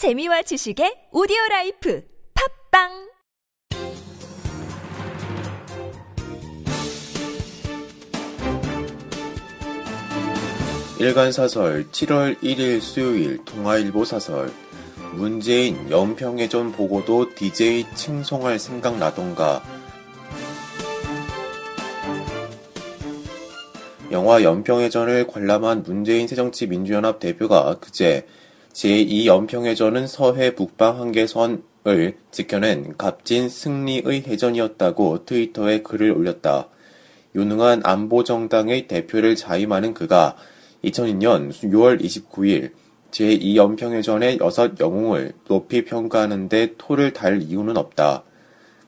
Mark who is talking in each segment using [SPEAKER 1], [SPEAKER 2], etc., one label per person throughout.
[SPEAKER 1] 재미와 지식의 오디오 라이프 팟빵!
[SPEAKER 2] 일간사설 7월 1일 수요일 동아일보 사설. 문재인 연평해전 보고도 DJ 칭송할 생각 나던가. 영화 연평해전을 관람한 문재인 새정치민주연합 대표가 그제 제2연평해전은 서해 북방 한계선을 지켜낸 값진 승리의 해전이었다고 트위터에 글을 올렸다. 유능한 안보정당의 대표를 자임하는 그가 2002년 6월 29일 제2연평해전의 여섯 영웅을 높이 평가하는데 토를 달 이유는 없다.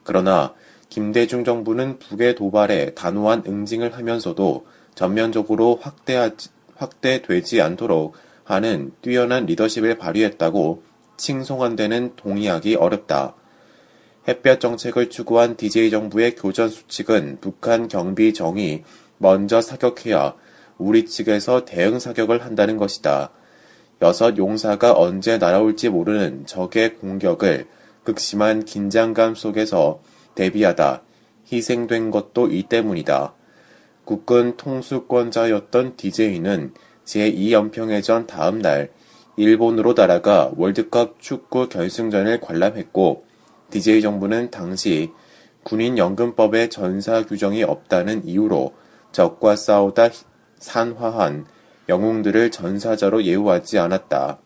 [SPEAKER 2] 그러나 김대중 정부는 북의 도발에 단호한 응징을 하면서도 전면적으로 확대하지, 확대되지 않도록 하는 뛰어난 리더십을 발휘했다고 칭송한 데는 동의하기 어렵다. 햇볕 정책을 추구한 DJ 정부의 교전 수칙은 북한 경비 정이 먼저 사격해야 우리 측에서 대응 사격을 한다는 것이다. 여섯 용사가 언제 날아올지 모르는 적의 공격을 극심한 긴장감 속에서 대비하다 희생된 것도 이 때문이다. 국군 통수권자였던 DJ는 제2연평해전 다음 날 일본으로 날아가 월드컵 축구 결승전을 관람했고 DJ 정부는 당시 군인 연금법에 전사 규정이 없다는 이유로 적과 싸우다 산화한 영웅들을 전사자로 예우하지 않았다.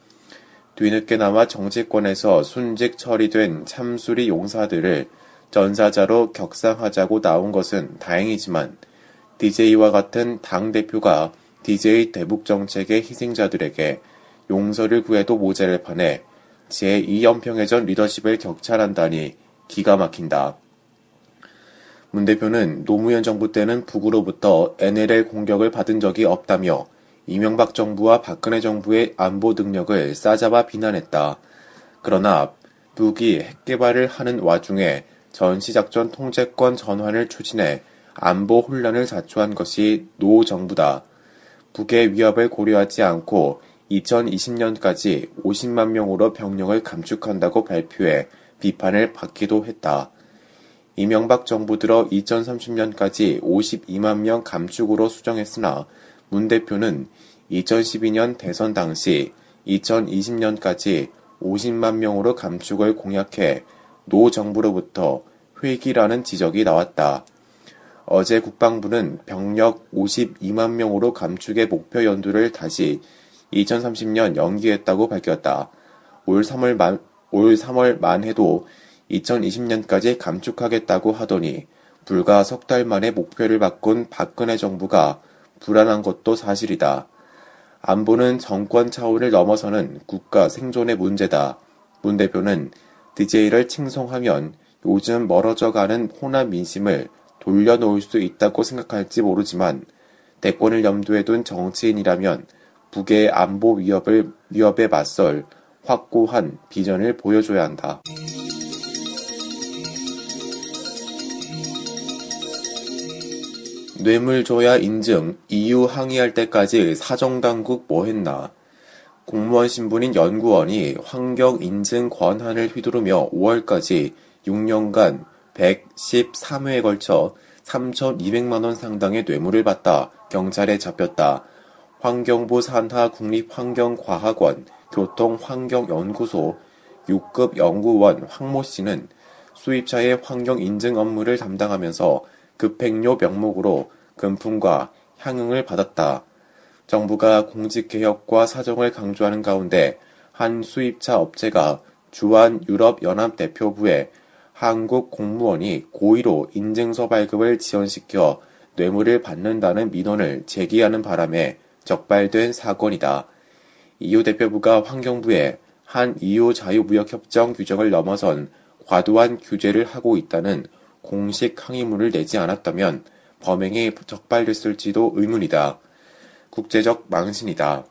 [SPEAKER 2] 뒤늦게나마 정치권에서 순직 처리된 참수리 용사들을 전사자로 격상하자고 나온 것은 다행이지만 DJ와 같은 당대표가 DJ 대북 정책의 희생자들에게 용서를 구해도 모자랄 판에 제2연평해전 리더십을 격찬한다니 기가 막힌다. 문 대표는 노무현 정부 때는 북으로부터 NLL 공격을 받은 적이 없다며 이명박 정부와 박근혜 정부의 안보 능력을 싸잡아 비난했다. 그러나 북이 핵 개발을 하는 와중에 전시작전 통제권 전환을 추진해 안보 혼란을 자초한 것이 노 정부다. 북의 위협을 고려하지 않고 2020년까지 50만 명으로 병력을 감축한다고 발표해 비판을 받기도 했다. 이명박 정부 들어 2030년까지 52만 명 감축으로 수정했으나 문 대표는 2012년 대선 당시 2020년까지 50만 명으로 감축을 공약해 노 정부로부터 회귀라는 지적이 나왔다. 어제 국방부는 병력 52만 명으로 감축의 목표 연도를 다시 2030년 연기했다고 밝혔다. 올 3월 만, 올 3월 만 해도 2020년까지 감축하겠다고 하더니 불과 석 달 만에 목표를 바꾼 박근혜 정부가 불안한 것도 사실이다. 안보는 정권 차원을 넘어서는 국가 생존의 문제다. 문 대표는 DJ를 칭송하면 요즘 멀어져 가는 호남 민심을 돌려놓을 수 있다고 생각할지 모르지만 대권을 염두에 둔 정치인이라면 북의 안보 위협을, 위협에 맞설 확고한 비전을 보여줘야 한다. 뇌물 줘야 인증, EU 항의할 때까지 사정당국 뭐 했나. 공무원 신분인 연구원이 환경 인증 권한을 휘두르며 5월까지 6년간 113회에 걸쳐 3,200만원 상당의 뇌물을 받다 경찰에 잡혔다. 환경부 산하 국립환경과학원 교통환경연구소 6급 연구원 황모 씨는 수입차의 환경 인증 업무를 담당하면서 급행료 명목으로 금품과 향응을 받았다. 정부가 공직개혁과 사정을 강조하는 가운데 한 수입차 업체가 주한 유럽연합 대표부에 한국 공무원이 고의로 인증서 발급을 지연시켜 뇌물을 받는다는 민원을 제기하는 바람에 적발된 사건이다. EU 대표부가 환경부에 한 EU 자유무역협정 규정을 넘어선 과도한 규제를 하고 있다는 공식 항의문을 내지 않았다면 범행이 적발됐을지도 의문이다. 국제적 망신이다.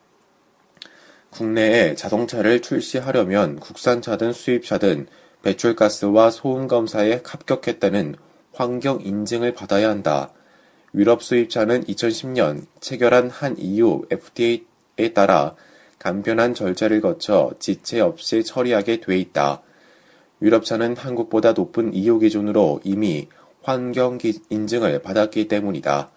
[SPEAKER 2] 국내에 자동차를 출시하려면 국산차든 수입차든 배출가스와 소음 검사에 합격했다는 환경 인증을 받아야 한다. 유럽 수입차는 2010년 체결한 한 EU FTA에 따라 간편한 절차를 거쳐 지체 없이 처리하게 돼 있다. 유럽차는 한국보다 높은 이호 기준으로 이미 환경 인증을 받았기 때문이다.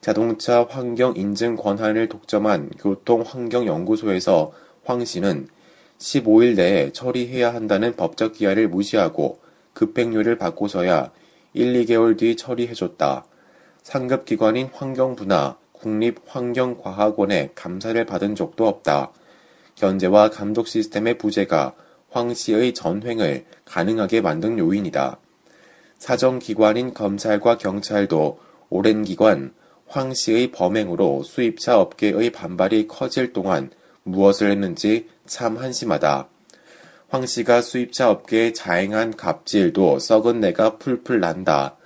[SPEAKER 2] 자동차 환경 인증 권한을 독점한 교통환경연구소에서 황 씨는 15일 내에 처리해야 한다는 법적 기한을 무시하고 급행료를 받고서야 1, 2개월 뒤 처리해줬다. 상급 기관인 환경부나 국립환경과학원의 감사를 받은 적도 없다. 견제와 감독 시스템의 부재가 황 씨의 전횡을 가능하게 만든 요인이다. 사정기관인 검찰과 경찰도 오랜 기간 황 씨의 범행으로 수입차 업계의 반발이 커질 동안 무엇을 했는지 참 한심하다. 황 씨가 수입차 업계에 자행한 갑질도 썩은 내가 풀풀 난다.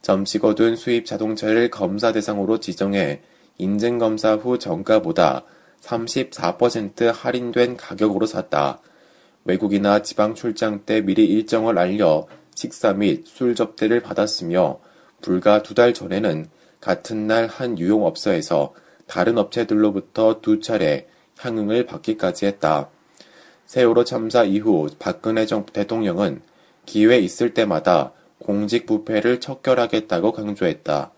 [SPEAKER 2] 점치 거둔 수입 자동차를 검사 대상으로 지정해 인증검사 후 정가보다 34% 할인된 가격으로 샀다. 외국이나 지방 출장 때 미리 일정을 알려 식사 및 술 접대를 받았으며 불과 두 달 전에는 같은 날 한 유용업소에서 다른 업체들로부터 두 차례 향응을 받기까지 했다. 세월호 참사 이후 박근혜 정 대통령은 기회 있을 때마다 공직 부패를 척결하겠다고 강조했다.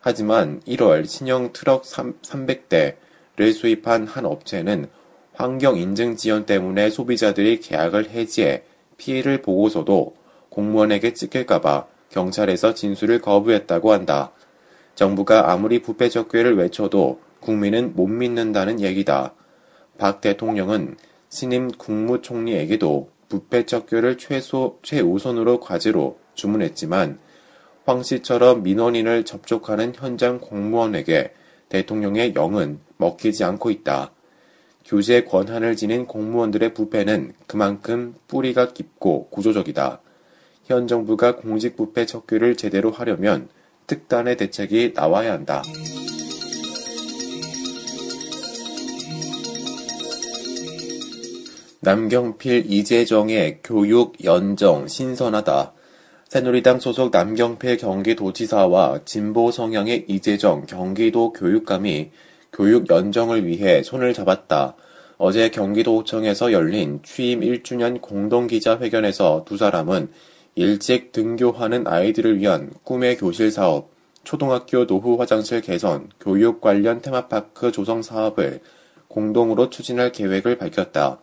[SPEAKER 2] 하지만 1월 신형 트럭 300대를 수입한 한 업체는 환경 인증 지연 때문에 소비자들이 계약을 해지해 피해를 보고서도 공무원에게 찍힐까봐 경찰에서 진술을 거부했다고 한다. 정부가 아무리 부패 적괴를 외쳐도 국민은 못 믿는다는 얘기다. 박 대통령은 신임 국무총리에게도 부패 척결을 최소, 최우선으로 과제로 주문했지만 황 씨처럼 민원인을 접촉하는 현장 공무원에게 대통령의 영은 먹히지 않고 있다. 규제 권한을 지닌 공무원들의 부패는 그만큼 뿌리가 깊고 구조적이다. 현 정부가 공직 부패 척결을 제대로 하려면 특단의 대책이 나와야 한다. 남경필 이재정의 교육 연정 신선하다. 새누리당 소속 남경필 경기도지사와 진보 성향의 이재정 경기도 교육감이 교육 연정을 위해 손을 잡았다. 어제 경기도청에서 열린 취임 1주년 공동기자회견에서 두 사람은 일찍 등교하는 아이들을 위한 꿈의 교실 사업, 초등학교 노후 화장실 개선, 교육 관련 테마파크 조성 사업을 공동으로 추진할 계획을 밝혔다.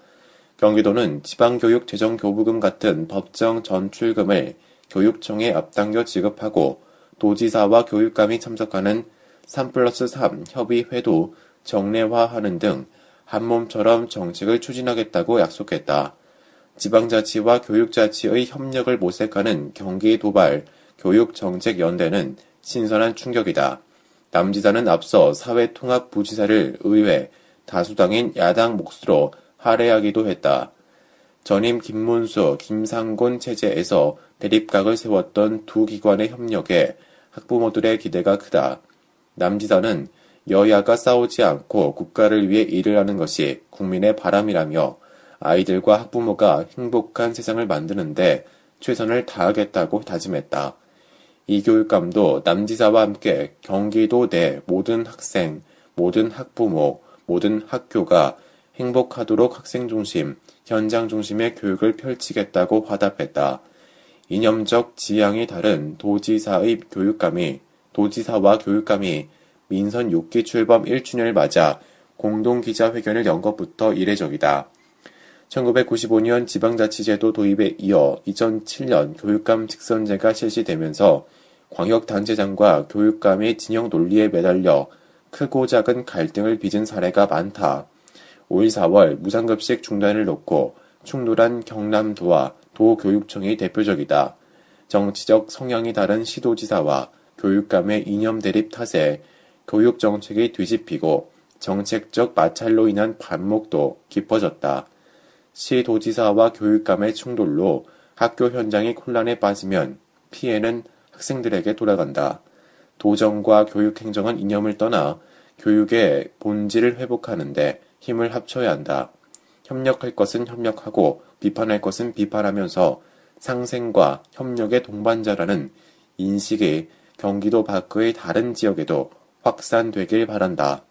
[SPEAKER 2] 경기도는 지방교육재정교부금 같은 법정 전출금을 교육청에 앞당겨 지급하고 도지사와 교육감이 참석하는 3 플러스 3 협의회도 정례화하는 등 한몸처럼 정책을 추진하겠다고 약속했다. 지방자치와 교육자치의 협력을 모색하는 경기도발 교육정책연대는 신선한 충격이다. 남 지사는 앞서 사회통합부지사를 의회 다수당인 야당 몫으로 할애하기도 했다. 전임 김문수, 김상곤 체제에서 대립각을 세웠던 두 기관의 협력에 학부모들의 기대가 크다. 남지사는 여야가 싸우지 않고 국가를 위해 일을 하는 것이 국민의 바람이라며 아이들과 학부모가 행복한 세상을 만드는데 최선을 다하겠다고 다짐했다. 이 교육감도 남지사와 함께 경기도 내 모든 학생, 모든 학부모, 모든 학교가 행복하도록 학생 중심, 현장 중심의 교육을 펼치겠다고 화답했다. 이념적 지향이 다른 도지사의 교육감이, 도지사와 교육감이 민선 6기 출범 1주년을 맞아 공동 기자회견을 연 것부터 이례적이다. 1995년 지방자치제도 도입에 이어 2007년 교육감 직선제가 실시되면서 광역단체장과 교육감의 진영 논리에 매달려 크고 작은 갈등을 빚은 사례가 많다. 5일 4월 무상급식 중단을 놓고 충돌한 경남도와 도교육청이 대표적이다. 정치적 성향이 다른 시도지사와 교육감의 이념 대립 탓에 교육 정책이 뒤집히고 정책적 마찰로 인한 반목도 깊어졌다. 시도지사와 교육감의 충돌로 학교 현장이 혼란에 빠지면 피해는 학생들에게 돌아간다. 도정과 교육행정은 이념을 떠나 교육의 본질을 회복하는데 힘을 합쳐야 한다. 협력할 것은 협력하고 비판할 것은 비판하면서 상생과 협력의 동반자라는 인식이 경기도 밖의 다른 지역에도 확산되길 바란다.